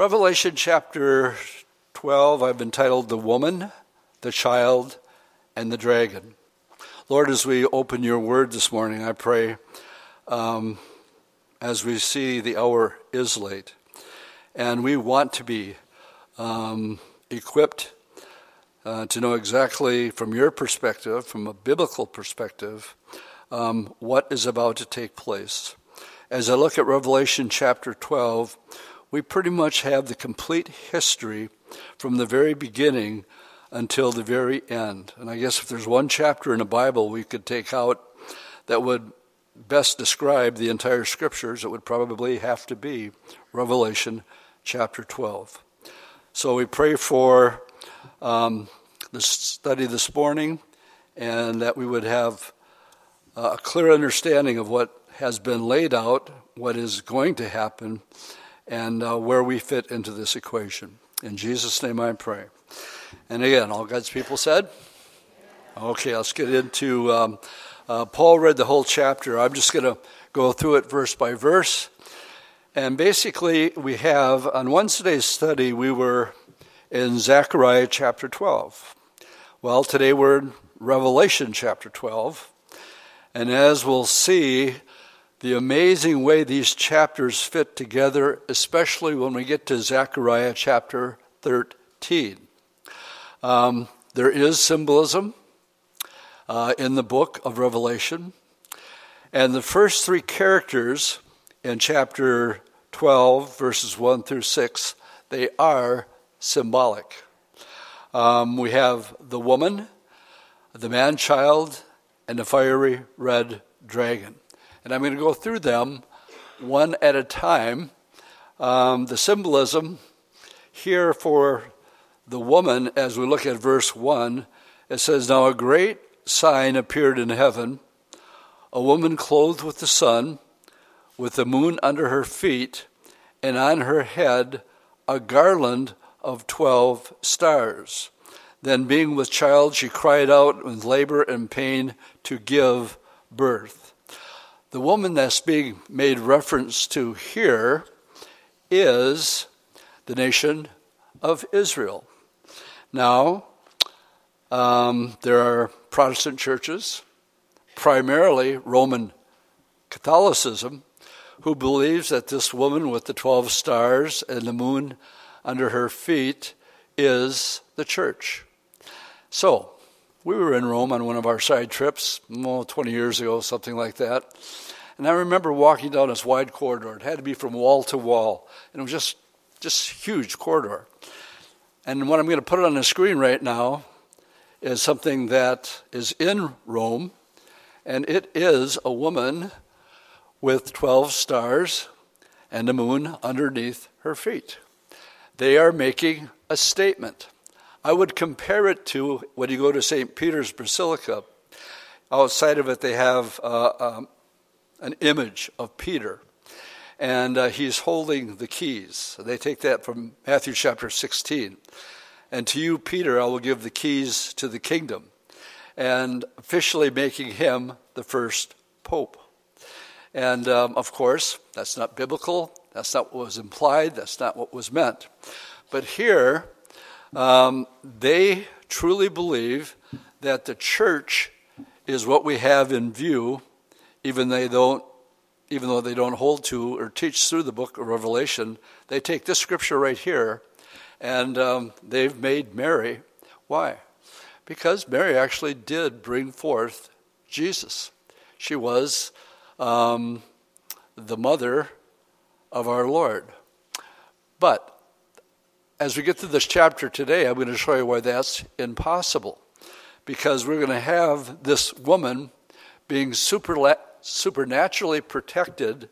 Revelation chapter 12, I've entitled The Woman, the Child, and the Dragon. Lord, as we open your word this morning, I pray um, as we see the hour is late, and we want to be um, equipped uh, to know exactly from your perspective, from a biblical perspective, um, what is about to take place. As I look at Revelation chapter 12, we pretty much have the complete history from the very beginning until the very end. And I guess if there's one chapter in the Bible we could take out that would best describe the entire scriptures, it would probably have to be Revelation chapter 12. So we pray for um, the study this morning and that we would have a clear understanding of what has been laid out, what is going to happen, and uh, where we fit into this equation. In Jesus' name I pray. And again, all God's people said? Okay, let's get into. Um, uh, Paul read the whole chapter. I'm just going to go through it verse by verse. And basically, we have, on Wednesday's study, we were in Zechariah chapter 12. Well, today we're in Revelation chapter 12. And as we'll see, the amazing way these chapters fit together, especially when we get to Zechariah chapter 13. Um, there is symbolism uh, in the book of Revelation. And the first three characters in chapter 12, verses 1 through 6, they are symbolic. Um, we have the woman, the man child, and the fiery red dragon. And I'm going to go through them one at a time. Um, the symbolism here for the woman, as we look at verse 1, it says, Now a great sign appeared in heaven a woman clothed with the sun, with the moon under her feet, and on her head a garland of twelve stars. Then, being with child, she cried out with labor and pain to give birth. The woman that's being made reference to here is the nation of Israel. Now, um, there are Protestant churches, primarily Roman Catholicism, who believes that this woman with the 12 stars and the moon under her feet is the church. So, we were in Rome on one of our side trips, oh, 20 years ago, something like that. And I remember walking down this wide corridor. It had to be from wall to wall. And it was just, just huge corridor. And what I'm going to put on the screen right now is something that is in Rome, and it is a woman with 12 stars and a moon underneath her feet. They are making a statement. I would compare it to when you go to St. Peter's Basilica. Outside of it, they have uh, um, an image of Peter and uh, he's holding the keys. They take that from Matthew chapter 16. And to you, Peter, I will give the keys to the kingdom, and officially making him the first pope. And um, of course, that's not biblical. That's not what was implied. That's not what was meant. But here, um, they truly believe that the church is what we have in view, even they don't even though they don't hold to or teach through the book of Revelation, they take this scripture right here and um, they've made Mary. Why? Because Mary actually did bring forth Jesus. She was um, the mother of our Lord. But as we get through this chapter today, I'm going to show you why that's impossible. Because we're going to have this woman being super supernaturally protected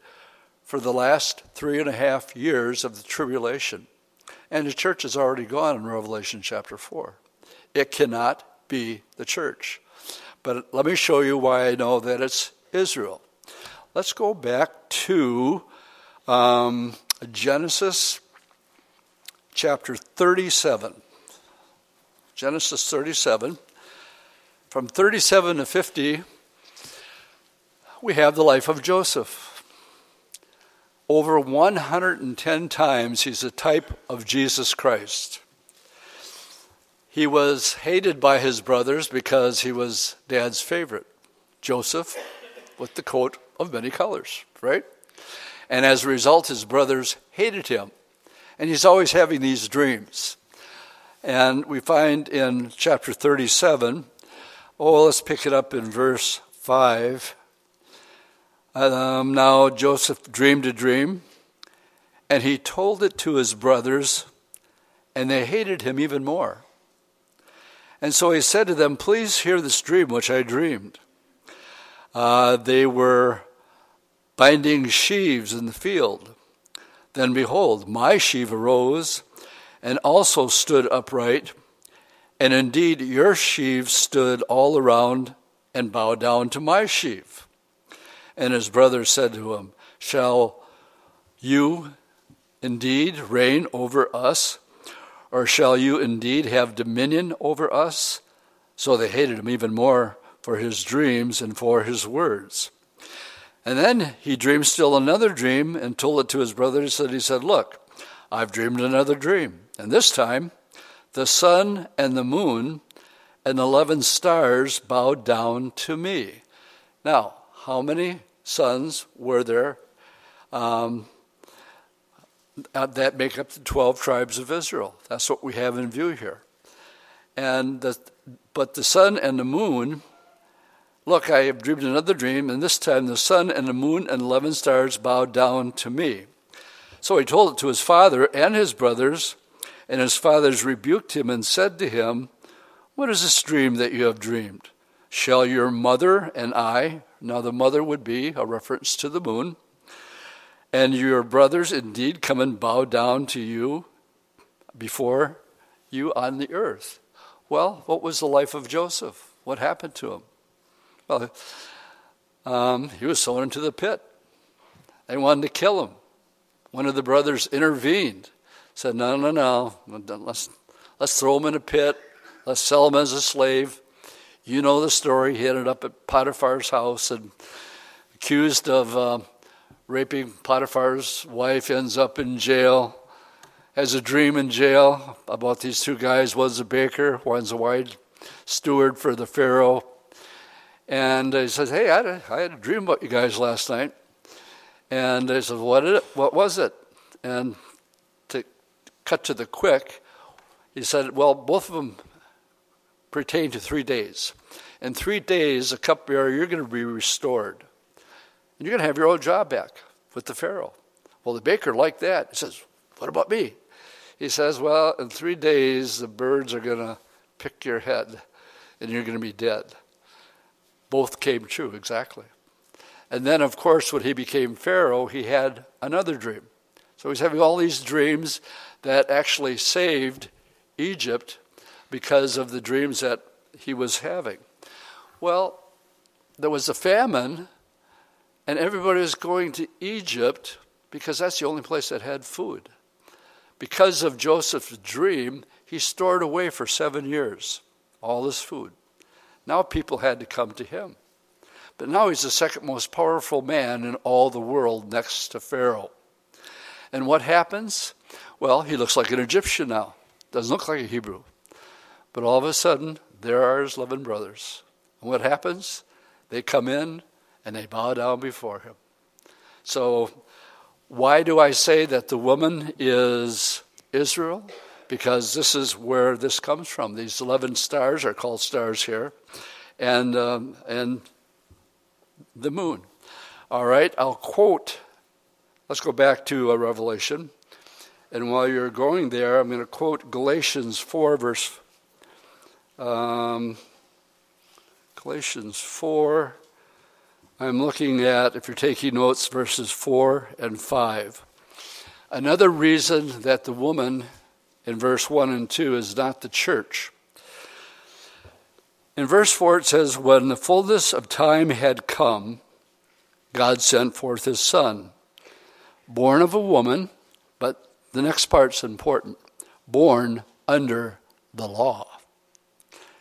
for the last three and a half years of the tribulation. And the church is already gone in Revelation chapter 4. It cannot be the church. But let me show you why I know that it's Israel. Let's go back to um, Genesis chapter 37. Genesis 37. From 37 to 50, we have the life of Joseph. over 110 times he's a type of Jesus Christ. He was hated by his brothers because he was dad's favorite, Joseph, with the coat of many colors, right? And as a result, his brothers hated him. And he's always having these dreams. And we find in chapter 37, oh, let's pick it up in verse 5. Um, now Joseph dreamed a dream, and he told it to his brothers, and they hated him even more. And so he said to them, Please hear this dream which I dreamed. Uh, they were binding sheaves in the field. Then behold, my sheaf arose and also stood upright, and indeed your sheaves stood all around and bowed down to my sheaf. And his brothers said to him, Shall you indeed reign over us? Or shall you indeed have dominion over us? So they hated him even more for his dreams and for his words. And then he dreamed still another dream and told it to his brothers. And he said, Look, I've dreamed another dream. And this time, the sun and the moon and 11 stars bowed down to me. Now, how many sons were there um, that make up the 12 tribes of Israel. That's what we have in view here. And the, but the sun and the moon, look, I have dreamed another dream, and this time the sun and the moon and 11 stars bowed down to me. So he told it to his father and his brothers, and his fathers rebuked him and said to him, What is this dream that you have dreamed? Shall your mother and I now, the mother would be a reference to the moon. And your brothers indeed come and bow down to you before you on the earth. Well, what was the life of Joseph? What happened to him? Well, um, he was thrown into the pit. They wanted to kill him. One of the brothers intervened, said, No, no, no, let's, let's throw him in a pit, let's sell him as a slave. You know the story. He ended up at Potiphar's house and accused of uh, raping Potiphar's wife, ends up in jail, has a dream in jail about these two guys. One's a baker, one's a white steward for the Pharaoh. And he says, Hey, I had, a, I had a dream about you guys last night. And they said, what, it, what was it? And to cut to the quick, he said, Well, both of them pertain to three days. In three days, a cupbearer, you're going to be restored. And you're going to have your old job back with the Pharaoh. Well, the baker liked that. He says, What about me? He says, Well, in three days, the birds are going to pick your head and you're going to be dead. Both came true, exactly. And then, of course, when he became Pharaoh, he had another dream. So he's having all these dreams that actually saved Egypt because of the dreams that he was having. Well, there was a famine, and everybody was going to Egypt because that's the only place that had food. Because of Joseph's dream, he stored away for seven years all this food. Now people had to come to him. But now he's the second most powerful man in all the world next to Pharaoh. And what happens? Well, he looks like an Egyptian now. Doesn't look like a Hebrew. But all of a sudden, there are his eleven brothers. And what happens? They come in and they bow down before him. So, why do I say that the woman is Israel? Because this is where this comes from. These 11 stars are called stars here, and, um, and the moon. All right, I'll quote. Let's go back to a uh, Revelation. And while you're going there, I'm going to quote Galatians 4, verse um, Galatians 4. I'm looking at, if you're taking notes, verses 4 and 5. Another reason that the woman in verse 1 and 2 is not the church. In verse 4, it says, When the fullness of time had come, God sent forth his son, born of a woman, but the next part's important born under the law.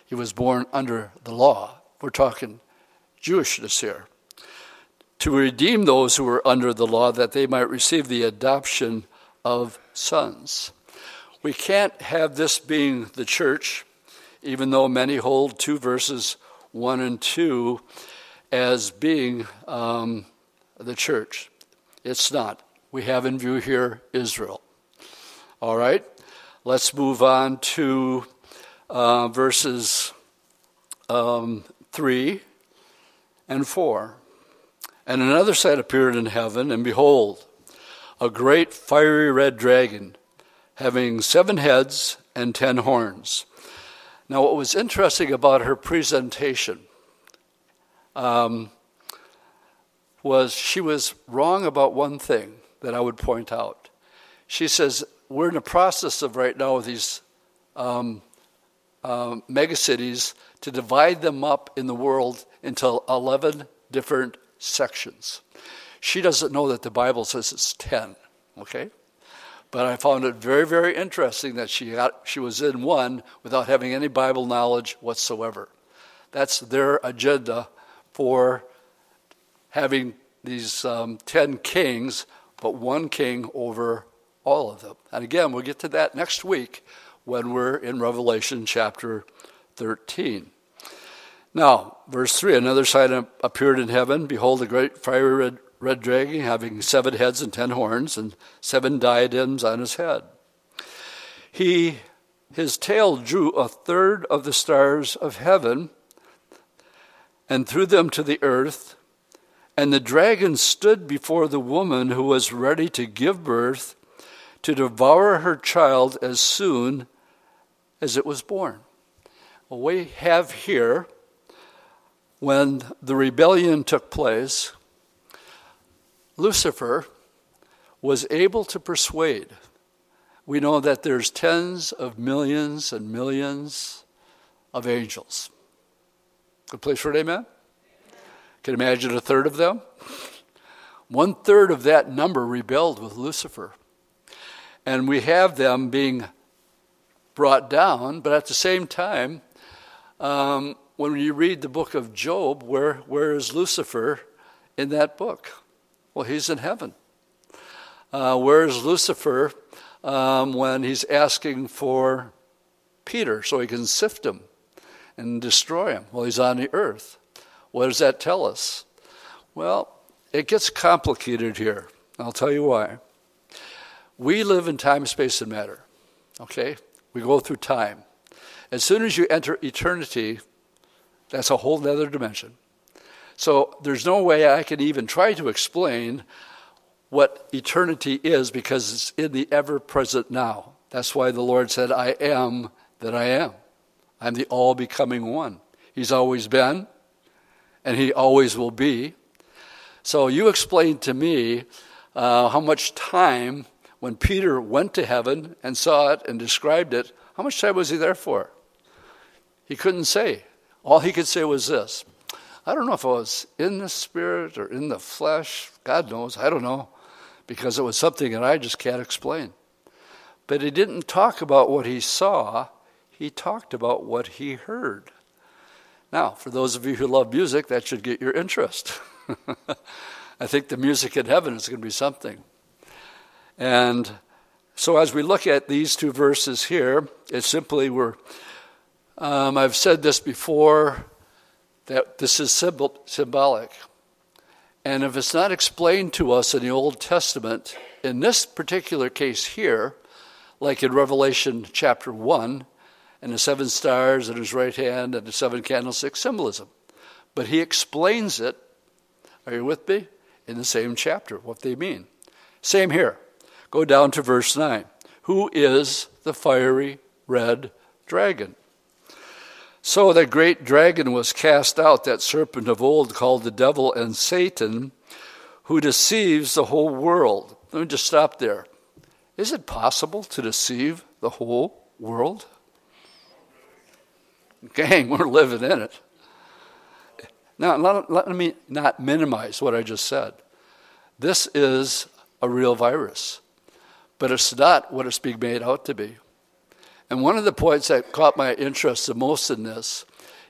He was born under the law. We're talking Jewishness here. to redeem those who were under the law, that they might receive the adoption of sons. We can't have this being the church, even though many hold two verses 1 and 2 as being um, the church. It's not. We have in view here Israel. All right, let's move on to uh, verses um, 3 and 4. And another sight appeared in heaven, and behold, a great fiery red dragon, having seven heads and ten horns. Now, what was interesting about her presentation um, was she was wrong about one thing that I would point out. She says, We're in the process of right now with these um, um, megacities to divide them up in the world into 11 different sections. She doesn't know that the Bible says it's 10, okay? But I found it very, very interesting that she, got, she was in one without having any Bible knowledge whatsoever. That's their agenda for having these um, 10 kings, but one king over all of them. And again, we'll get to that next week when we're in Revelation chapter 13. Now, verse 3 Another sign appeared in heaven. Behold, a great fiery red, red dragon having seven heads and ten horns and seven diadems on his head. He, his tail drew a third of the stars of heaven and threw them to the earth. And the dragon stood before the woman who was ready to give birth to devour her child as soon as it was born. We have here, when the rebellion took place, Lucifer was able to persuade. We know that there's tens of millions and millions of angels. Good place for an amen? Can you imagine a third of them? One third of that number rebelled with Lucifer. And we have them being brought down, but at the same time, um, when you read the book of Job, where, where is Lucifer in that book? Well, he's in heaven. Uh, where is Lucifer um, when he's asking for Peter so he can sift him and destroy him? Well, he's on the earth. What does that tell us? Well, it gets complicated here. I'll tell you why. We live in time, space, and matter. Okay? We go through time. As soon as you enter eternity, that's a whole other dimension. So there's no way I can even try to explain what eternity is because it's in the ever present now. That's why the Lord said, I am that I am. I'm the all becoming one. He's always been, and He always will be. So you explain to me uh, how much time when Peter went to heaven and saw it and described it, how much time was he there for? He couldn't say. All he could say was this I don't know if I was in the spirit or in the flesh. God knows. I don't know. Because it was something that I just can't explain. But he didn't talk about what he saw, he talked about what he heard. Now, for those of you who love music, that should get your interest. I think the music in heaven is going to be something. And so, as we look at these two verses here, it's simply we're, um, I've said this before, that this is symbol, symbolic. And if it's not explained to us in the Old Testament, in this particular case here, like in Revelation chapter 1, and the seven stars in his right hand and the seven candlesticks symbolism. But he explains it, are you with me? In the same chapter, what they mean. Same here. Go down to verse 9. Who is the fiery red dragon? So the great dragon was cast out, that serpent of old called the devil and Satan, who deceives the whole world. Let me just stop there. Is it possible to deceive the whole world? Gang, we're living in it. Now, let, let me not minimize what I just said. This is a real virus but it's not what it's being made out to be. And one of the points that caught my interest the most in this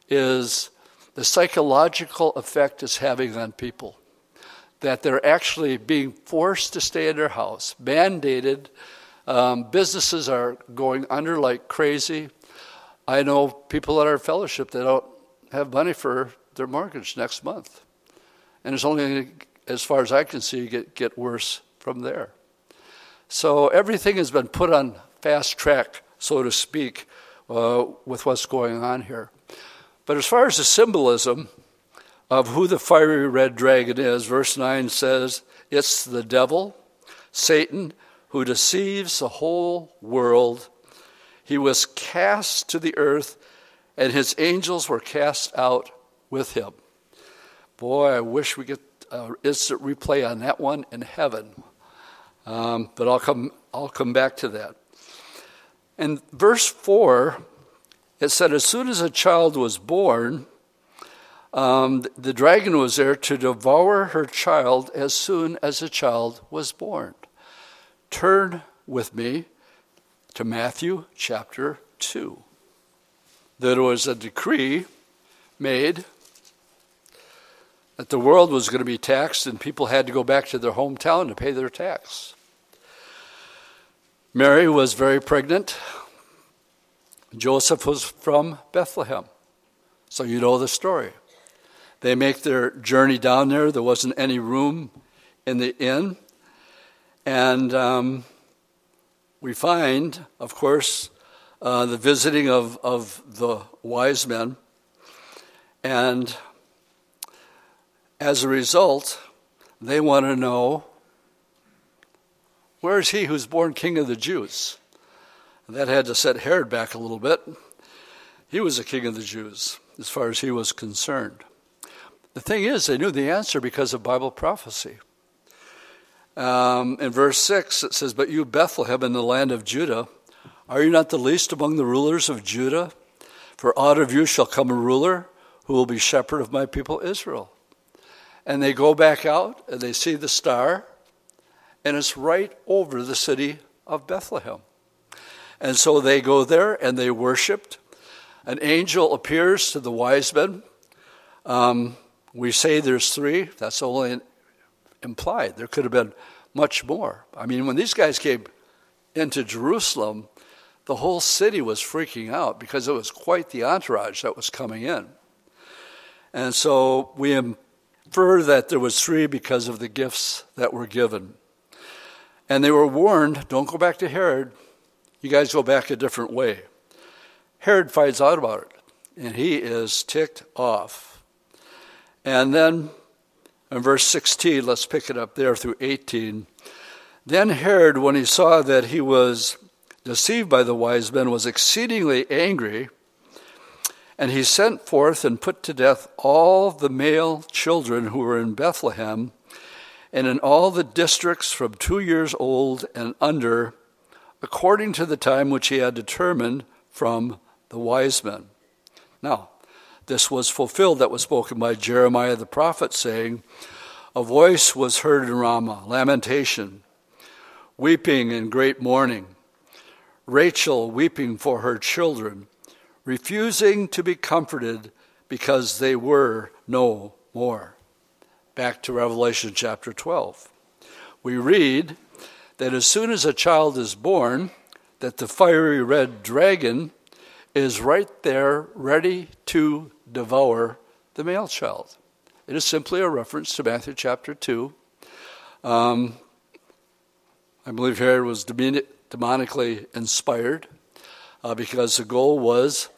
is the psychological effect it's having on people. that they're actually being forced to stay in their house, mandated. Um, businesses are going under like crazy. I know people at our fellowship that don't have money for their mortgage next month. And it's only, as far as I can see, get, get worse from there. So everything has been put on fast track, so to speak, uh, with what's going on here. But as far as the symbolism of who the fiery red dragon is, verse 9 says it's the devil, Satan, who deceives the whole world. He was cast to the earth, and his angels were cast out with him. Boy, I wish we get an instant replay on that one in heaven. Um, but I'll come, I'll come back to that. In verse 4, it said, As soon as a child was born, um, the dragon was there to devour her child as soon as a child was born. Turn with me to Matthew chapter 2. There was a decree made that the world was going to be taxed and people had to go back to their hometown to pay their tax. Mary was very pregnant. Joseph was from Bethlehem. So you know the story. They make their journey down there. There wasn't any room in the inn. And um, we find, of course, uh, the visiting of, of the wise men. And as a result, they want to know where is he who's born king of the Jews? And that had to set Herod back a little bit. He was a king of the Jews as far as he was concerned. The thing is, they knew the answer because of Bible prophecy. Um, in verse 6, it says, But you, Bethlehem, in the land of Judah, are you not the least among the rulers of Judah? For out of you shall come a ruler who will be shepherd of my people Israel. And they go back out and they see the star and it's right over the city of Bethlehem. And so they go there and they worshiped. An angel appears to the wise men. Um, we say there's three, that's only implied. There could have been much more. I mean, when these guys came into Jerusalem, the whole city was freaking out because it was quite the entourage that was coming in. And so we infer that there was three because of the gifts that were given. And they were warned don't go back to Herod. You guys go back a different way. Herod finds out about it, and he is ticked off. And then in verse 16, let's pick it up there through 18. Then Herod, when he saw that he was deceived by the wise men, was exceedingly angry, and he sent forth and put to death all the male children who were in Bethlehem and in all the districts from two years old and under, according to the time which he had determined from the wise men. Now, this was fulfilled that was spoken by Jeremiah the prophet, saying, A voice was heard in Ramah, lamentation, weeping and great mourning, Rachel weeping for her children, refusing to be comforted because they were no more back to Revelation chapter 12. We read that as soon as a child is born, that the fiery red dragon is right there ready to devour the male child. It is simply a reference to Matthew chapter 2. Um, I believe Herod was demonically inspired uh, because the goal was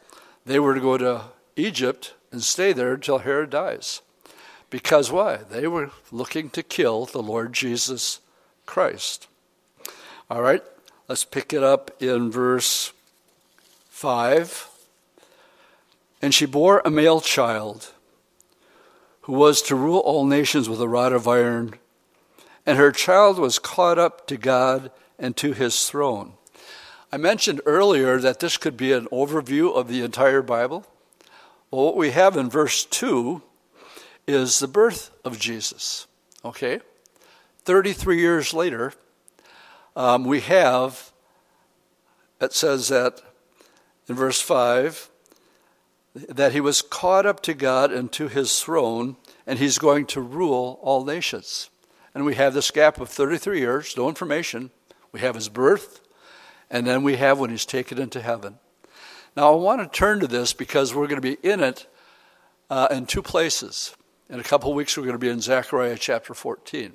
they were to go to Egypt and stay there until Herod dies. Because why? They were looking to kill the Lord Jesus Christ. All right, let's pick it up in verse 5. And she bore a male child who was to rule all nations with a rod of iron, and her child was caught up to God and to his throne. I mentioned earlier that this could be an overview of the entire Bible. Well, what we have in verse 2 is the birth of Jesus. Okay? 33 years later, um, we have, it says that in verse 5, that he was caught up to God and to his throne, and he's going to rule all nations. and we have this gap of 33 years, no information. We have his birth, and then we have when he's taken into heaven. Now, I want to turn to this because we're going to be in it uh, in two places. In a couple weeks, we're going to be in Zechariah chapter 14.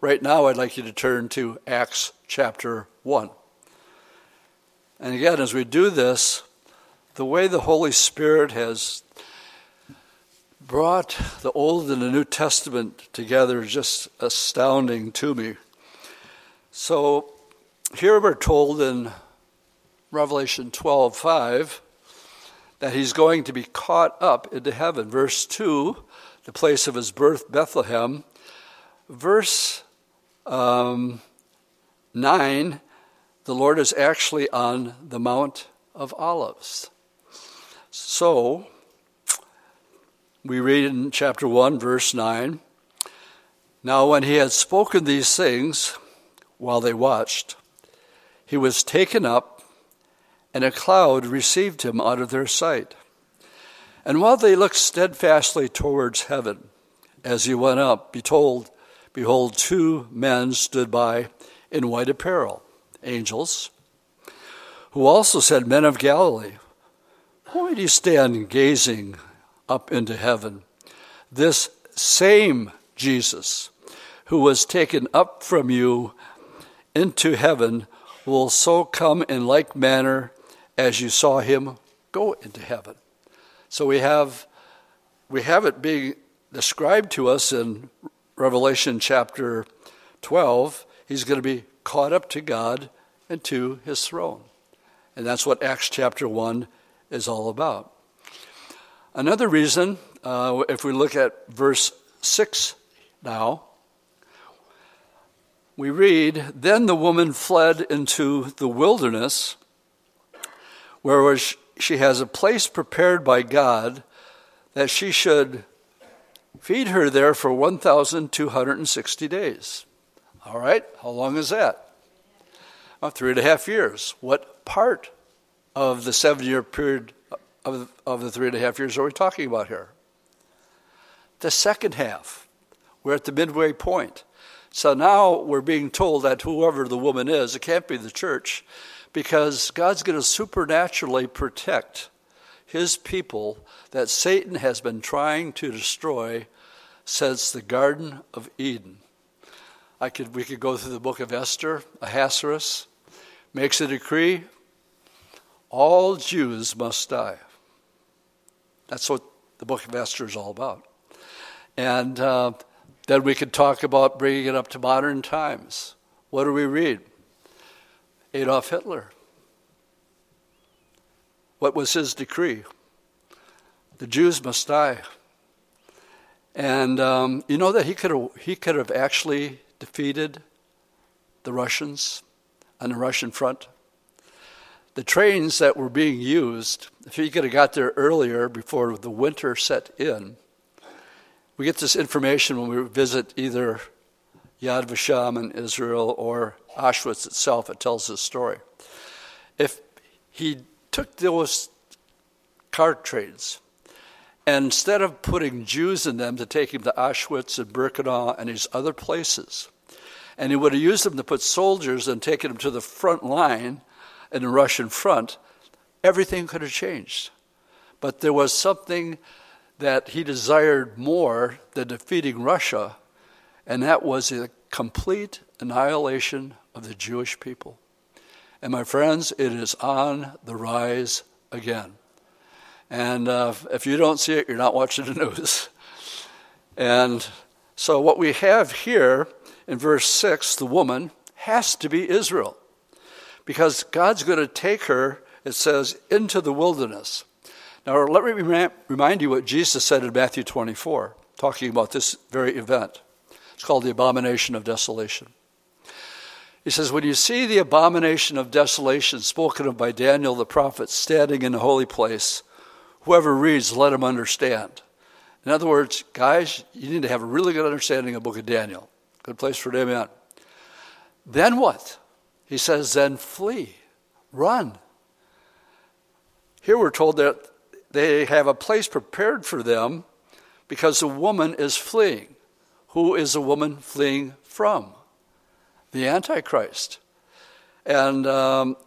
Right now, I'd like you to turn to Acts chapter 1. And again, as we do this, the way the Holy Spirit has brought the Old and the New Testament together is just astounding to me. So here we're told in Revelation 12:5 that he's going to be caught up into heaven. Verse 2, the place of his birth, Bethlehem. Verse um, 9, the Lord is actually on the Mount of Olives. So, we read in chapter 1, verse 9 Now, when he had spoken these things while they watched, he was taken up, and a cloud received him out of their sight. And while they looked steadfastly towards heaven, as he went up, behold, behold, two men stood by in white apparel, angels, who also said, Men of Galilee, why do you stand gazing up into heaven? This same Jesus who was taken up from you into heaven will so come in like manner as you saw him go into heaven. So we have we have it being described to us in Revelation chapter 12. He's going to be caught up to God and to his throne. And that's what Acts chapter 1 is all about. Another reason, uh, if we look at verse 6 now, we read, Then the woman fled into the wilderness, where she has a place prepared by God that she should feed her there for 1,260 days. All right, how long is that? Well, three and a half years. What part of the seven year period of, of the three and a half years are we talking about here? The second half. We're at the midway point. So now we're being told that whoever the woman is, it can't be the church, because God's going to supernaturally protect his people that Satan has been trying to destroy since the Garden of Eden. I could, we could go through the book of Esther. Ahasuerus makes a decree all Jews must die. That's what the book of Esther is all about. And uh, then we could talk about bringing it up to modern times. What do we read? Adolf Hitler. What was his decree? The Jews must die. And um, you know that he could have, he could have actually defeated the Russians on the Russian front the trains that were being used, if he could have got there earlier before the winter set in, we get this information when we visit either Yad Vashem in Israel or Auschwitz itself. It tells this story. If he took those cart trains, and instead of putting Jews in them to take him to Auschwitz and Birkenau and these other places, and he would have used them to put soldiers and taken them to the front line in the Russian front, everything could have changed. But there was something that he desired more than defeating Russia, and that was the complete annihilation of the Jewish people. And my friends, it is on the rise again. And uh, if you don't see it, you're not watching the news. And so, what we have here in verse 6, the woman has to be Israel because God's going to take her, it says, into the wilderness. Now, let me remind you what Jesus said in Matthew 24, talking about this very event. It's called the abomination of desolation. He says, When you see the abomination of desolation spoken of by Daniel the prophet standing in the holy place, whoever reads, let him understand. In other words, guys, you need to have a really good understanding of the book of Daniel. Good place for it, amen. Then what? He says, then flee, run. Here we're told that they have a place prepared for them because the woman is fleeing. Who is a woman fleeing from? The Antichrist. And um,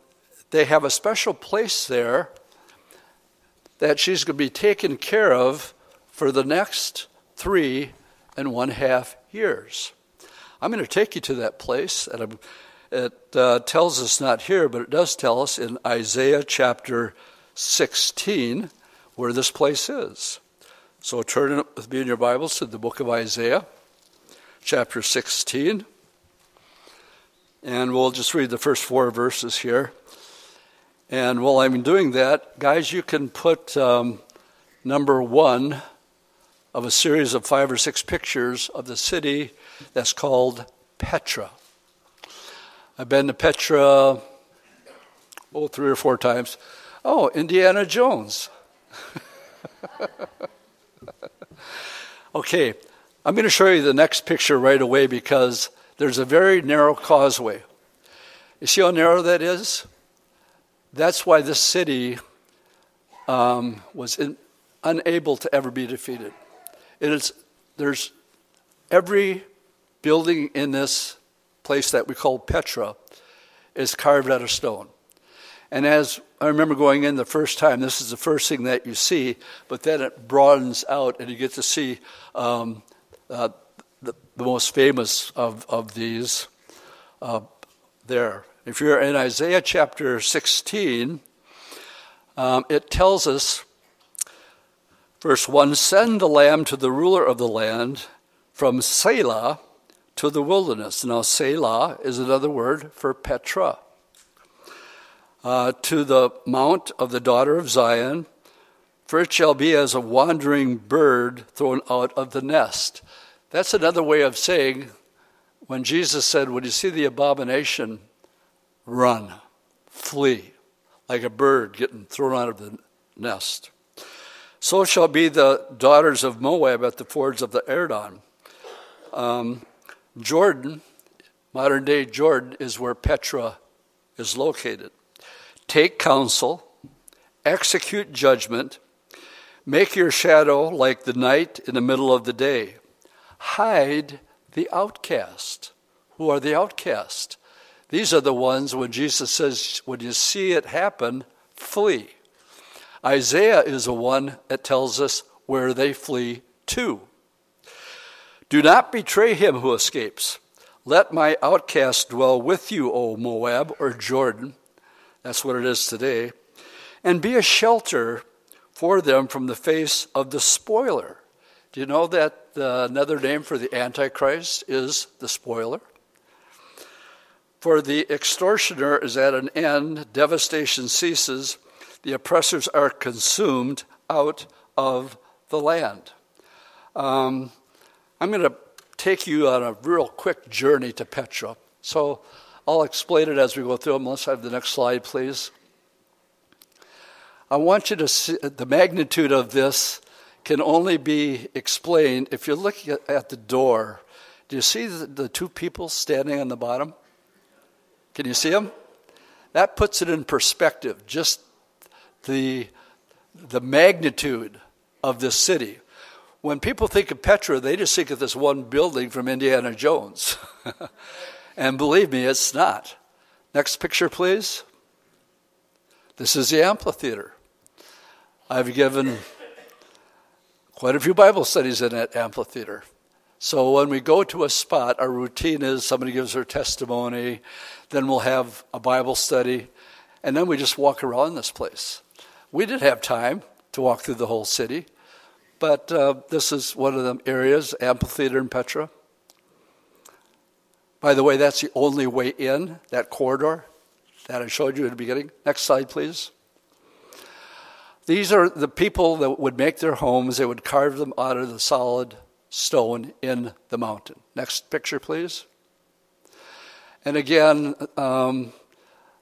they have a special place there that she's going to be taken care of for the next three and one half years. I'm going to take you to that place, and it uh, tells us not here, but it does tell us in Isaiah chapter 16 where this place is. So turn with me in your Bibles to the book of Isaiah, chapter 16. And we'll just read the first four verses here. And while I'm doing that, guys, you can put um, number one of a series of five or six pictures of the city that's called Petra. I've been to Petra, oh, three or four times. Oh, Indiana Jones. okay, I'm going to show you the next picture right away because there's a very narrow causeway. You see how narrow that is? That's why this city um, was in, unable to ever be defeated. It is, there's every building in this place that we call Petra is carved out of stone. And as I remember going in the first time, this is the first thing that you see, but then it broadens out and you get to see um, uh, the, the, most famous of, of these uh, there. If you're in Isaiah chapter 16, um, it tells us, verse 1 Send the lamb to the ruler of the land from Selah to the wilderness. Now, Selah is another word for Petra. Uh, to the mount of the daughter of Zion, for it shall be as a wandering bird thrown out of the nest. That's another way of saying when Jesus said, When you see the abomination, run, flee, like a bird getting thrown out of the nest. So shall be the daughters of Moab at the fords of the Arnon. Um, Jordan, modern day Jordan, is where Petra is located. Take counsel, execute judgment, make your shadow like the night in the middle of the day. Hide the outcast. Who are the outcast? These are the ones when Jesus says, when you see it happen, flee. Isaiah is the one that tells us where they flee to. Do not betray him who escapes. Let my outcast dwell with you, O Moab or Jordan. That's what it is today. And be a shelter for them from the face of the spoiler. Do you know that uh, another name for the Antichrist is the spoiler? For the extortioner is at an end, devastation ceases, the oppressors are consumed out of the land. Um, I'm going to take you on a real quick journey to Petra. So I'll explain it as we go through. Let's have the next slide, please. I want you to see the magnitude of this can only be explained if you look at the door. Do you see the, the two people standing on the bottom? Can you see them? That puts it in perspective, just the, the magnitude of this city. When people think of Petra, they just think of this one building from Indiana Jones. and believe me, it's not. Next picture, please. This is the amphitheater. I've given quite a few Bible studies in that amphitheater. So when we go to a spot, our routine is somebody gives their testimony, then we'll have a Bible study, and then we just walk around this place. We did have time to walk through the whole city, but uh, this is one of the areas, amphitheater in Petra. By the way, that's the only way in, that corridor that I showed you at the beginning. Next slide, please. These are the people that would make their homes, they would carve them out of the solid stone in the mountain. Next picture, please. And again, um,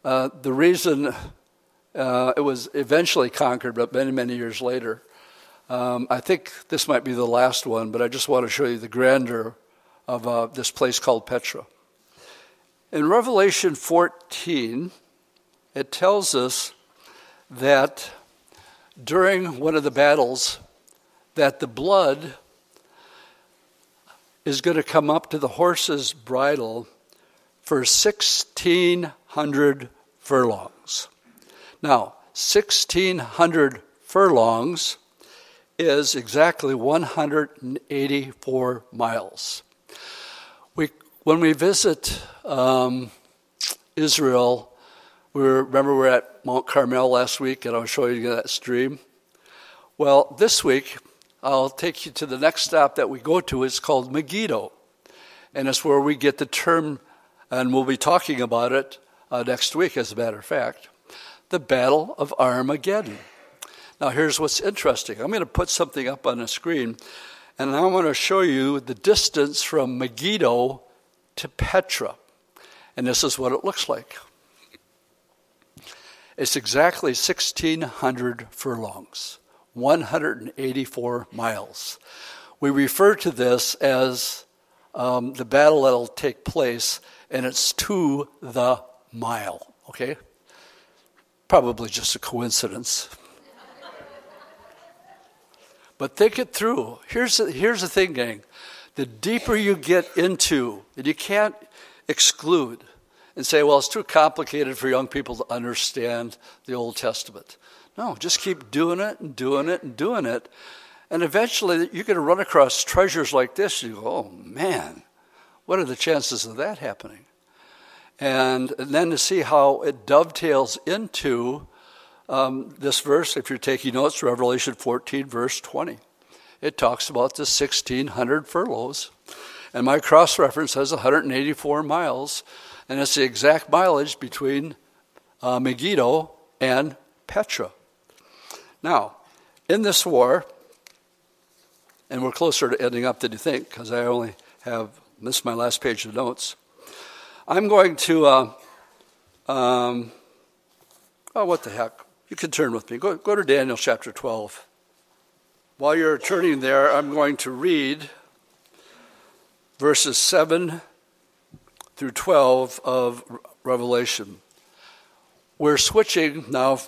uh, the reason uh, it was eventually conquered, but many, many years later, um, I think this might be the last one, but I just want to show you the grandeur of uh, this place called Petra. In Revelation 14, it tells us that during one of the battles, that the blood is going to come up to the horse's bridle for 1,600 furlongs. Now, 1,600 furlongs is exactly 184 miles. We, when we visit um, Israel, we remember we're at Mount Carmel last week, and I'll show you that stream. Well, this week I'll take you to the next stop that we go to. It's called Megiddo, and it's where we get the term, and we'll be talking about it uh, next week, as a matter of fact, the Battle of Armageddon. Now, here's what's interesting. I'm going to put something up on the screen, and I want to show you the distance from Megiddo to Petra. And this is what it looks like. It's exactly 1,600 furlongs, 184 miles. We refer to this as um, the battle that'll take place, and it's to the mile, okay? Probably just a coincidence. But think it through. Here's the, here's the thing, gang. The deeper you get into, and you can't exclude and say, well, it's too complicated for young people to understand the Old Testament. No, just keep doing it and doing it and doing it. And eventually you're going to run across treasures like this. You go, oh man, what are the chances of that happening? And, and then to see how it dovetails into um, this verse, if you're taking notes, Revelation 14, verse 20. It talks about the 1,600 furlongs. And my cross reference has 184 miles, and it's the exact mileage between uh, Megiddo and Petra. Now, in this war, and we're closer to ending up than you think, because I only have is my last page of notes. I'm going to, uh, um, oh, what the heck? You can turn with me. Go, go to Daniel chapter 12. While you're turning there, I'm going to read verses 7 through 12 of Revelation. We're switching now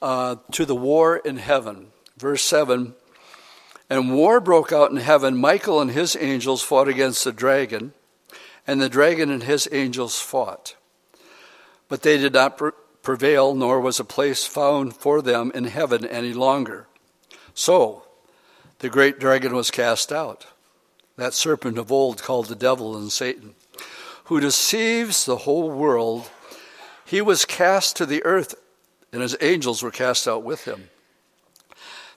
uh, to the war in heaven. Verse 7 And war broke out in heaven. Michael and his angels fought against the dragon, and the dragon and his angels fought. But they did not prevail, nor was a place found for them in heaven any longer. So the great dragon was cast out, that serpent of old called the devil and Satan, who deceives the whole world. He was cast to the earth, and his angels were cast out with him.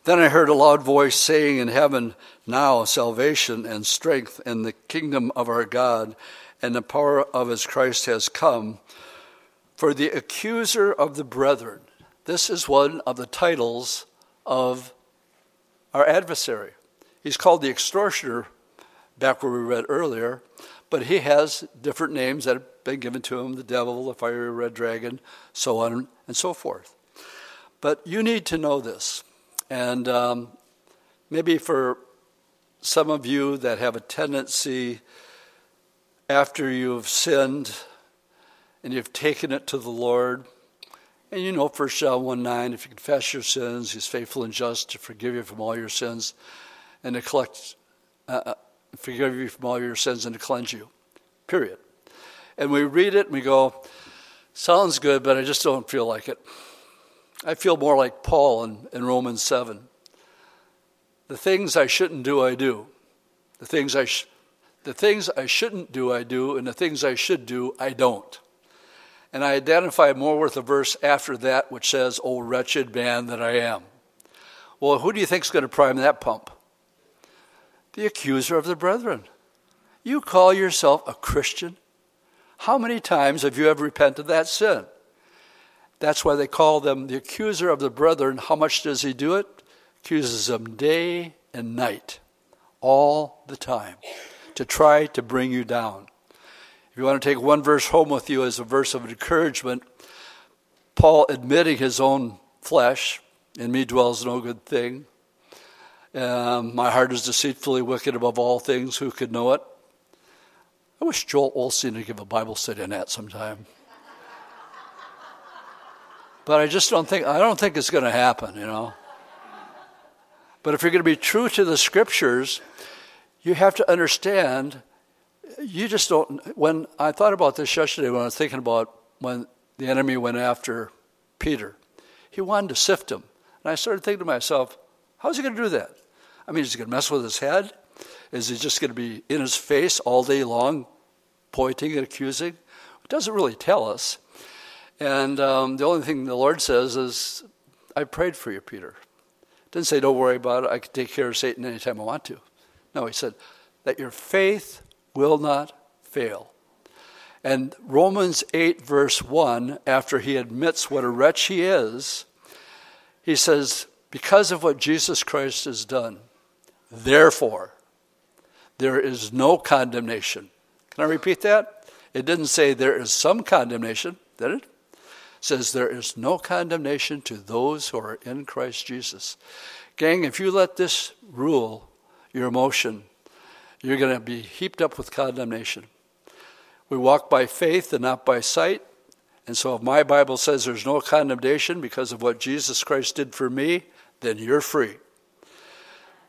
Then I heard a loud voice saying in heaven, Now salvation and strength and the kingdom of our God and the power of his Christ has come. For the accuser of the brethren, this is one of the titles of our adversary. He's called the extortioner, back where we read earlier, but he has different names that have been given to him the devil, the fiery red dragon, so on and so forth. But you need to know this. And um, maybe for some of you that have a tendency after you've sinned, and you've taken it to the Lord, and you know 1 John 1 9, if you confess your sins, He's faithful and just to forgive you from all your sins and to collect, uh, uh, forgive you from all your sins and to cleanse you. Period. And we read it and we go, sounds good, but I just don't feel like it. I feel more like Paul in, in Romans 7. The things I shouldn't do, I do. The things I, sh- the things I shouldn't do, I do, and the things I should do, I don't. And I identify more with the verse after that which says, Oh, wretched man that I am. Well, who do you think is going to prime that pump? The accuser of the brethren. You call yourself a Christian? How many times have you ever repented that sin? That's why they call them the accuser of the brethren. How much does he do it? Accuses them day and night, all the time, to try to bring you down. If you want to take one verse home with you as a verse of encouragement, Paul admitting his own flesh, in me dwells no good thing. Um, my heart is deceitfully wicked above all things. Who could know it? I wish Joel Osteen would give a Bible study on that sometime. but I just don't think I don't think it's going to happen, you know. But if you're going to be true to the scriptures, you have to understand, you just don't. When I thought about this yesterday, when I was thinking about when the enemy went after Peter, he wanted to sift him. And I started thinking to myself, how's he going to do that? I mean, is he going to mess with his head? Is he just going to be in his face all day long, pointing and accusing? It doesn't really tell us. And um, the only thing the Lord says is, I prayed for you, Peter. Didn't say, don't worry about it. I can take care of Satan anytime I want to. No, he said, that your faith will not fail. And Romans 8, verse 1, after he admits what a wretch he is, he says, Because of what Jesus Christ has done, therefore, there is no condemnation. Can I repeat that? It didn't say there is some condemnation, did it? It says there is no condemnation to those who are in Christ Jesus. Gang, if you let this rule your emotion, you're going to be heaped up with condemnation. We walk by faith and not by sight. And so, if my Bible says there's no condemnation because of what Jesus Christ did for me, then you're free.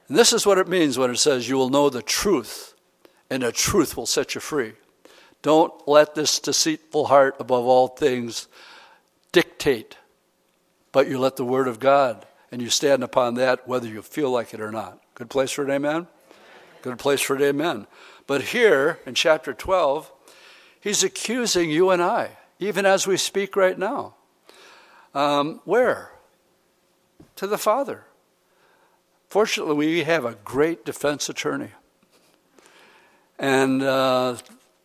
And this is what it means when it says you will know the truth, and the truth will set you free. Don't let this deceitful heart, above all things, dictate, but you let the Word of God, and you stand upon that whether you feel like it or not. Good place for an amen? Good place for an amen. But here in chapter 12, he's accusing you and I, even as we speak right now. Um, where? To the Father. Fortunately, we have a great defense attorney. And uh,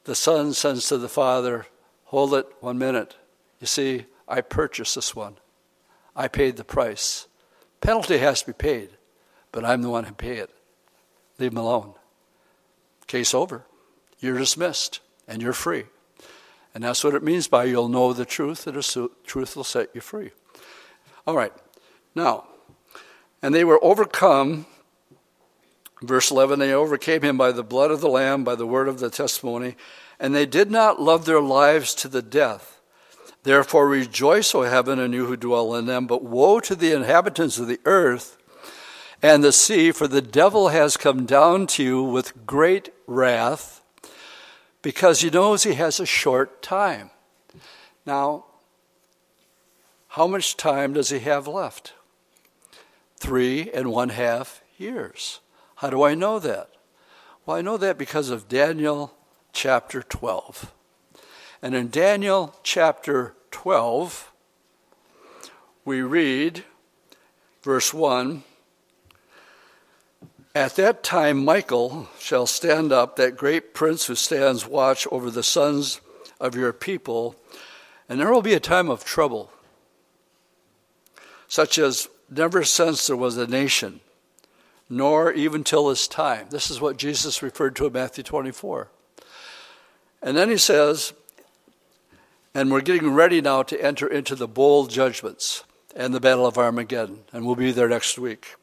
the son says to the father, Hold it one minute. You see, I purchased this one, I paid the price. Penalty has to be paid, but I'm the one who paid it. Leave him alone. Case over. You're dismissed and you're free. And that's what it means by you'll know the truth, and the truth will set you free. All right. Now, and they were overcome. Verse 11 they overcame him by the blood of the Lamb, by the word of the testimony, and they did not love their lives to the death. Therefore rejoice, O heaven, and you who dwell in them. But woe to the inhabitants of the earth and the sea, for the devil has come down to you with great wrath, because he knows he has a short time. Now, how much time does he have left? Three and one half years. How do I know that? Well, I know that because of Daniel chapter 12. And in Daniel chapter 12, we read verse 1 At that time, Michael shall stand up, that great prince who stands watch over the sons of your people, and there will be a time of trouble, such as never since there was a nation, nor even till this time. This is what Jesus referred to in Matthew 24. And then he says, and we're getting ready now to enter into the bowl judgments and the battle of Armageddon, and we'll be there next week.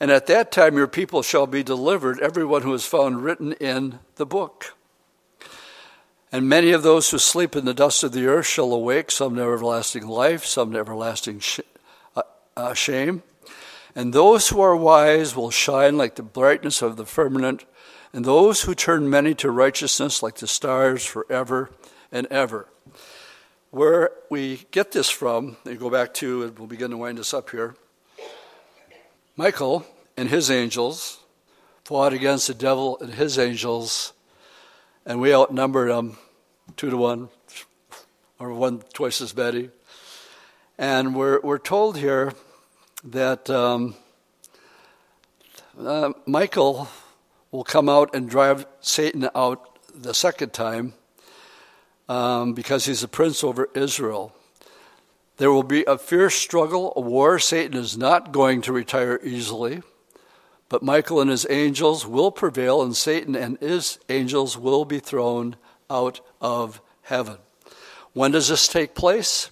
And at that time your people shall be delivered, everyone who is found written in the book. And many of those who sleep in the dust of the earth shall awake, some to everlasting life, some to everlasting sh- uh, shame. And those who are wise will shine like the brightness of the firmament, and those who turn many to righteousness like the stars forever and ever. Where we get this from, you go back to, and we'll begin to wind this up here. Michael and his angels fought against the devil and his angels, and we outnumbered them two to one, or one twice as many. And we're, we're told here that um, uh, Michael will come out and drive Satan out the second time um, because he's a prince over Israel. There will be a fierce struggle, a war. Satan is not going to retire easily, but Michael and his angels will prevail, and Satan and his angels will be thrown out of heaven. When does this take place?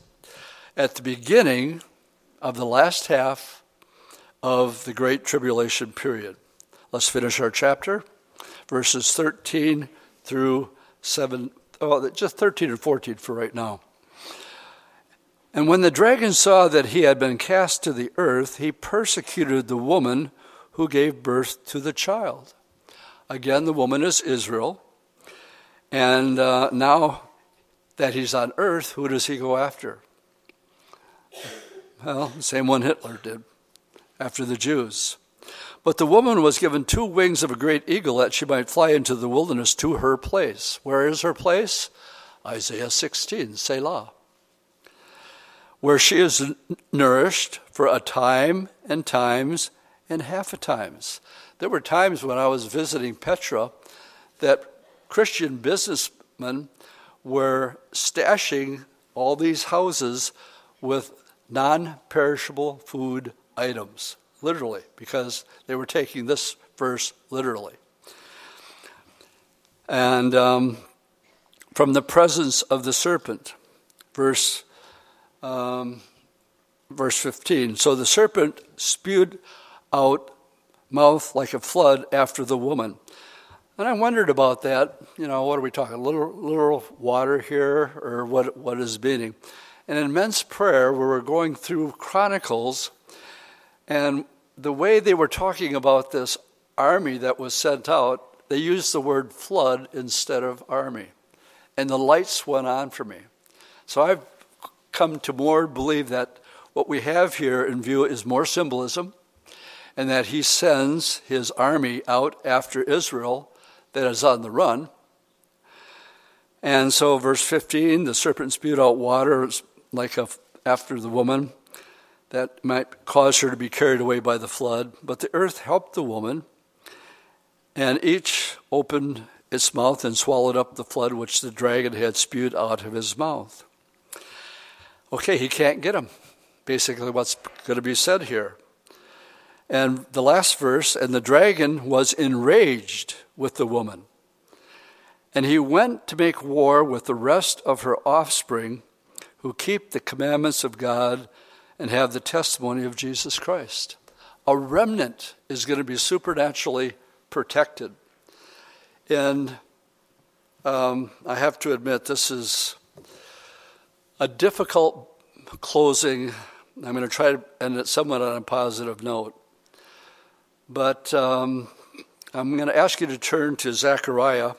At the beginning of the last half of the Great Tribulation period. Let's finish our chapter, verses 13 through 7, oh, just 13 and 14 for right now. And when the dragon saw that he had been cast to the earth, he persecuted the woman who gave birth to the child. Again, the woman is Israel. And uh, now that he's on earth, who does he go after? Well, the same one Hitler did, after the Jews. But the woman was given two wings of a great eagle that she might fly into the wilderness to her place. Where is her place? Isaiah 16, Selah. Where she is nourished for a time and times and half a times. There were times when I was visiting Petra that Christian businessmen were stashing all these houses with non perishable food items, literally, because they were taking this verse literally. And um, from the presence of the serpent, verse, um, verse 15. So the serpent spewed out mouth like a flood after the woman. And I wondered about that. You know, what are we talking? Little, little water here, or what, what is meaning? And immense men's prayer, we were going through Chronicles, and the way they were talking about this army that was sent out, they used the word flood instead of army. And the lights went on for me. So I've come to more believe that what we have here in view is more symbolism and that he sends his army out after Israel that is on the run. And so, verse 15 the serpent spewed out water like a, after the woman that might cause her to be carried away by the flood. But the earth helped the woman, and each opened its mouth and swallowed up the flood which the dragon had spewed out of his mouth. Okay, he can't get him. Basically, what's going to be said here. And the last verse, and the dragon was enraged with the woman. And he went to make war with the rest of her offspring who keep the commandments of God and have the testimony of Jesus Christ. A remnant is going to be supernaturally protected. And um, I have to admit, this is a difficult closing. I'm going to try to end it somewhat on a positive note. But um, I'm going to ask you to turn to Zechariah.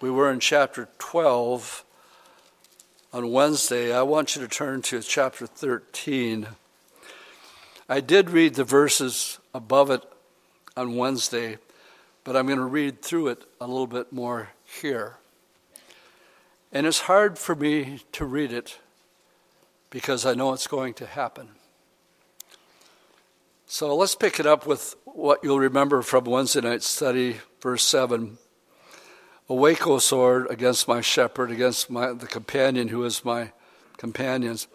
We were in chapter 12 on Wednesday. I want you to turn to chapter 13. I did read the verses above it on Wednesday, but I'm going to read through it a little bit more here. And it's hard for me to read it because I know it's going to happen. So let's pick it up with what you'll remember from Wednesday night's study, verse 7. Awake, O sword, against my shepherd, against my, the companion who is my companions,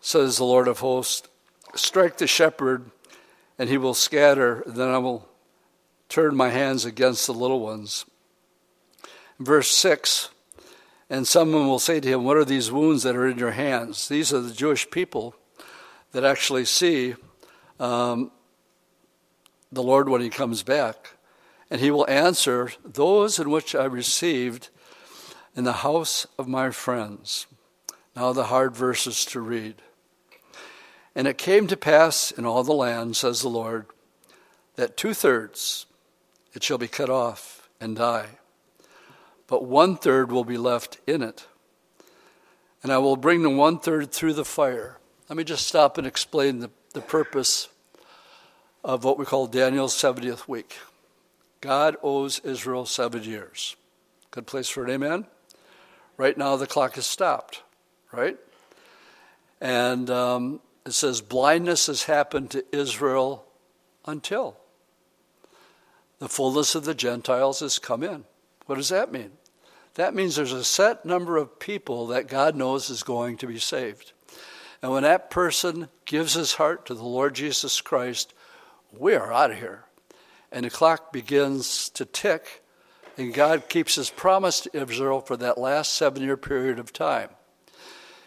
says the Lord of hosts. Strike the shepherd, and he will scatter, then I will turn my hands against the little ones. Verse 6 And someone will say to him, What are these wounds that are in your hands? These are the Jewish people that actually see um, the Lord when He comes back. And He will answer, Those in which I received in the house of my friends. Now, the hard verses to read. And it came to pass in all the land, says the Lord, that two thirds it shall be cut off and die, but one third will be left in it. And I will bring the one third through the fire. Let me just stop and explain the, the purpose of what we call Daniel's 70th week. God owes Israel seven years. Good place for an amen? Right now, the clock has stopped, right? And um, it says, blindness has happened to Israel until the fullness of the Gentiles has come in. What does that mean? That means there's a set number of people that God knows is going to be saved. And when that person gives his heart to the Lord Jesus Christ, we are out of here. And the clock begins to tick, and God keeps his promise to Israel for that last seven year period of time.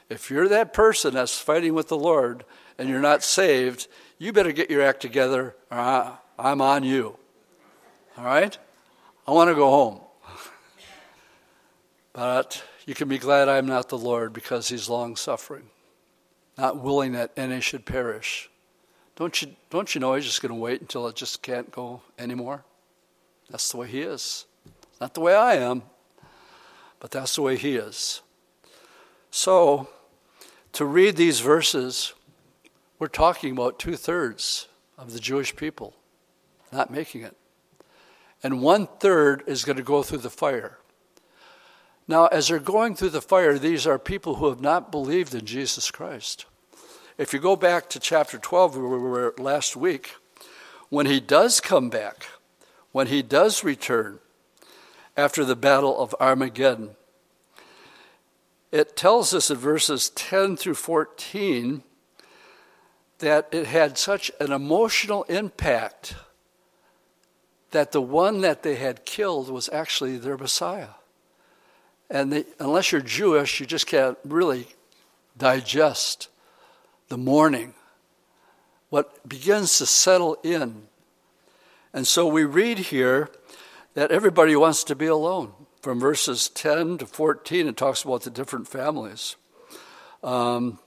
If you're that person that's fighting with the Lord and you're not saved, you better get your act together, or I'm on you. All right? I want to go home. but you can be glad I'm not the Lord because he's long suffering, not willing that any should perish don't you, don't you know he's just going to wait until it just can't go anymore? That's the way He is. Not the way I am, but that's the way He is. So, to read these verses, we're talking about two thirds of the Jewish people not making it. And one third is going to go through the fire. Now, as they're going through the fire, these are people who have not believed in Jesus Christ. If you go back to chapter 12, where we were last week, when he does come back, when he does return after the battle of Armageddon, it tells us in verses 10 through 14 that it had such an emotional impact that the one that they had killed was actually their Messiah. And they, unless you're Jewish, you just can't really digest the mourning, what begins to settle in. And so we read here that everybody wants to be alone. From verses 10 to 14, it talks about the different families. Um,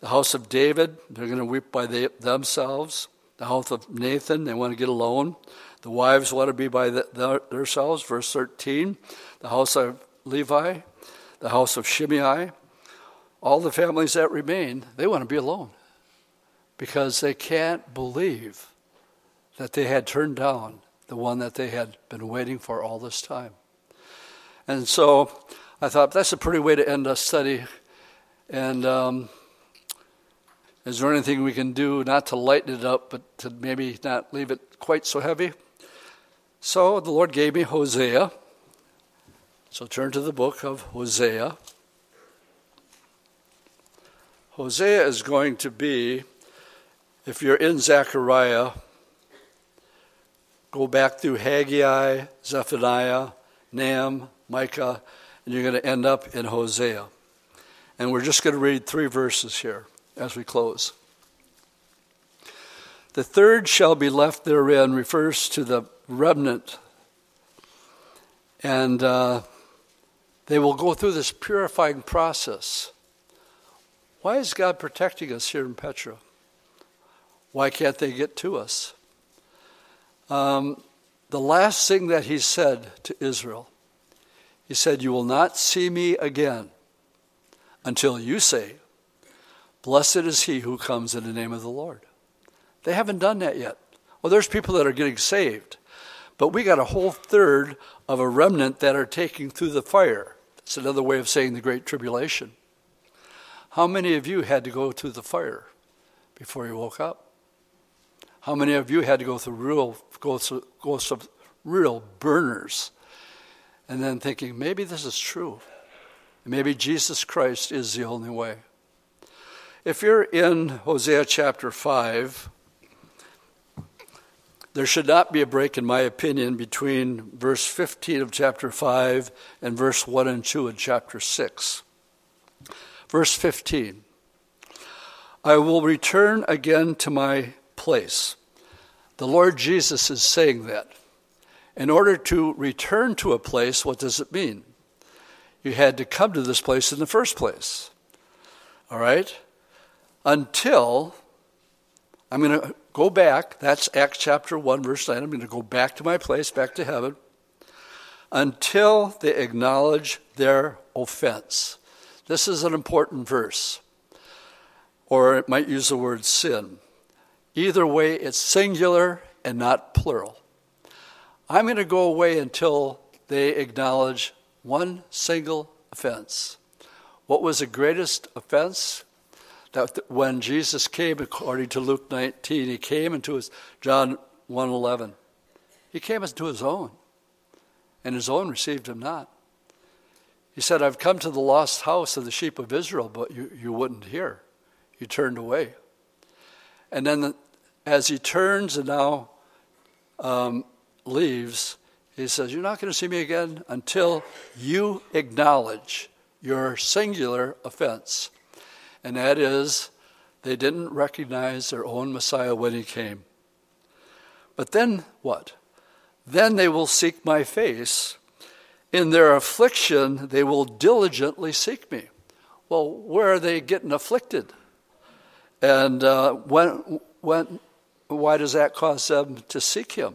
the house of David, they're going to weep by they, themselves. The house of Nathan, they want to get alone. The wives want to be by the, their, themselves. Verse 13. The house of Levi, the house of Shimei, all the families that remain, they want to be alone because they can't believe that they had turned down the one that they had been waiting for all this time. And so I thought that's a pretty way to end a study. And um, is there anything we can do not to lighten it up, but to maybe not leave it quite so heavy? So the Lord gave me Hosea. So turn to the book of Hosea. Hosea is going to be, if you're in Zechariah, go back through Haggai, Zephaniah, Nahum, Micah, and you're going to end up in Hosea. And we're just going to read three verses here as we close. The third shall be left therein refers to the remnant. And uh, they will go through this purifying process. Why is God protecting us here in Petra? Why can't they get to us? Um, the last thing that he said to Israel, he said, You will not see me again until you say, Blessed is he who comes in the name of the Lord. They haven't done that yet. Well, there's people that are getting saved, but we got a whole third of a remnant that are taking through the fire. That's another way of saying the Great Tribulation. How many of you had to go through the fire before you woke up? How many of you had to go through real, go through, go real burners and then thinking, maybe this is true? Maybe Jesus Christ is the only way. If you're in Hosea chapter 5, there should not be a break, in my opinion, between verse 15 of chapter 5 and verse 1 and 2 in chapter 6. Verse 15 I will return again to my place. The Lord Jesus is saying that. In order to return to a place, what does it mean? You had to come to this place in the first place. All right? Until I'm going to go back. That's Acts chapter 1, verse 9. I'm going to go back to my place, back to heaven, until they acknowledge their offense. This is an important verse, or it might use the word sin. Either way, it's singular and not plural. I'm going to go away until they acknowledge one single offense. What was the greatest offense? That when Jesus came, according to Luke 19, he came into his, John 1.11, he came into his own, and his own received him not. He said, I've come to the lost house of the sheep of Israel, but you, you wouldn't hear. You turned away. And then the, as he turns and now um, leaves, he says, You're not going to see me again until you acknowledge your singular offense. And that is, they didn't recognize their own Messiah when he came. But then what? Then they will seek my face in their affliction, they will diligently seek me. Well, where are they getting afflicted? And uh, when, when, why does that cause them to seek him?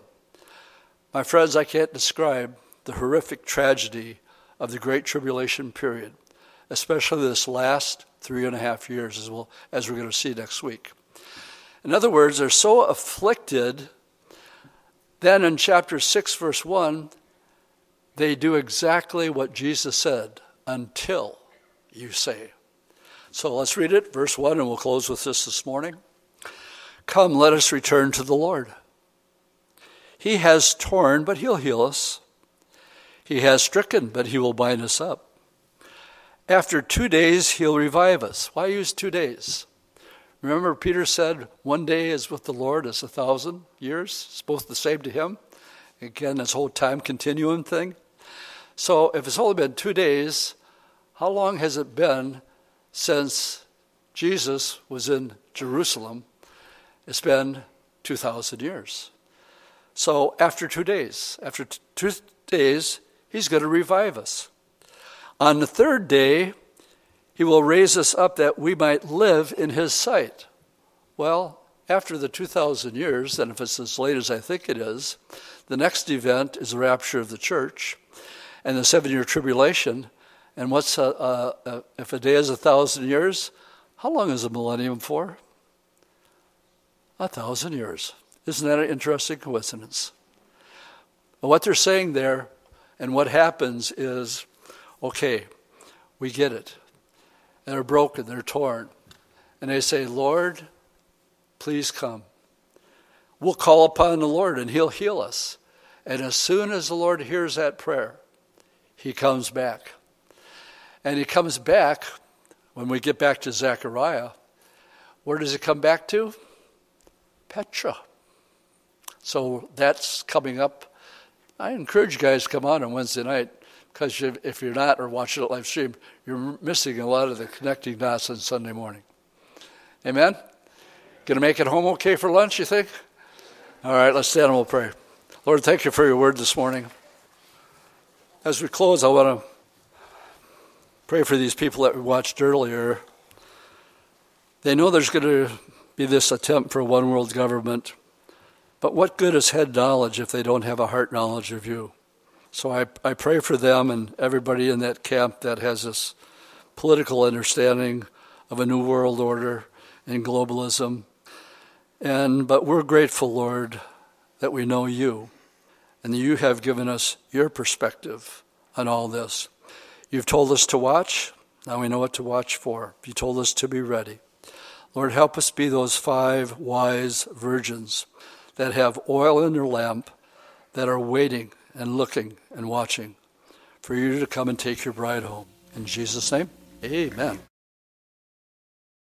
My friends, I can't describe the horrific tragedy of the Great Tribulation period, especially this last three and a half years, as, we'll, as we're going to see next week. In other words, they're so afflicted, then in chapter 6, verse 1, they do exactly what Jesus said until you say. So let's read it, verse 1, and we'll close with this this morning. Come, let us return to the Lord. He has torn, but he'll heal us. He has stricken, but he will bind us up. After two days, he'll revive us. Why use two days? Remember, Peter said, one day is with the Lord as a thousand years. It's both the same to him. Again, this whole time continuum thing. So if it's only been two days, how long has it been since Jesus was in Jerusalem? It's been 2,000 years. So after two days, after two days, he's going to revive us. On the third day, he will raise us up that we might live in his sight. Well, after the 2,000 years, and if it's as late as I think it is, the next event is the rapture of the church and the seven year tribulation. And what's a, a, a, if a day is a thousand years? How long is a millennium for? A thousand years. Isn't that an interesting coincidence? what they're saying there and what happens is okay, we get it. And they're broken, they're torn. And they say, Lord, please come. We'll call upon the Lord and He'll heal us. And as soon as the Lord hears that prayer, he comes back. And he comes back, when we get back to Zechariah, where does he come back to? Petra. So that's coming up. I encourage you guys to come on on Wednesday night because if you're not or watching it live stream, you're missing a lot of the connecting dots on Sunday morning. Amen? To make it home okay for lunch, you think? All right, let's stand and we'll pray. Lord, thank you for your word this morning. As we close, I want to pray for these people that we watched earlier. They know there's going to be this attempt for one world government, but what good is head knowledge if they don't have a heart knowledge of you? So I, I pray for them and everybody in that camp that has this political understanding of a new world order and globalism. And but we're grateful, Lord, that we know you and you have given us your perspective on all this. You've told us to watch, now we know what to watch for. You told us to be ready. Lord, help us be those five wise virgins that have oil in their lamp, that are waiting and looking and watching for you to come and take your bride home. In Jesus' name, amen.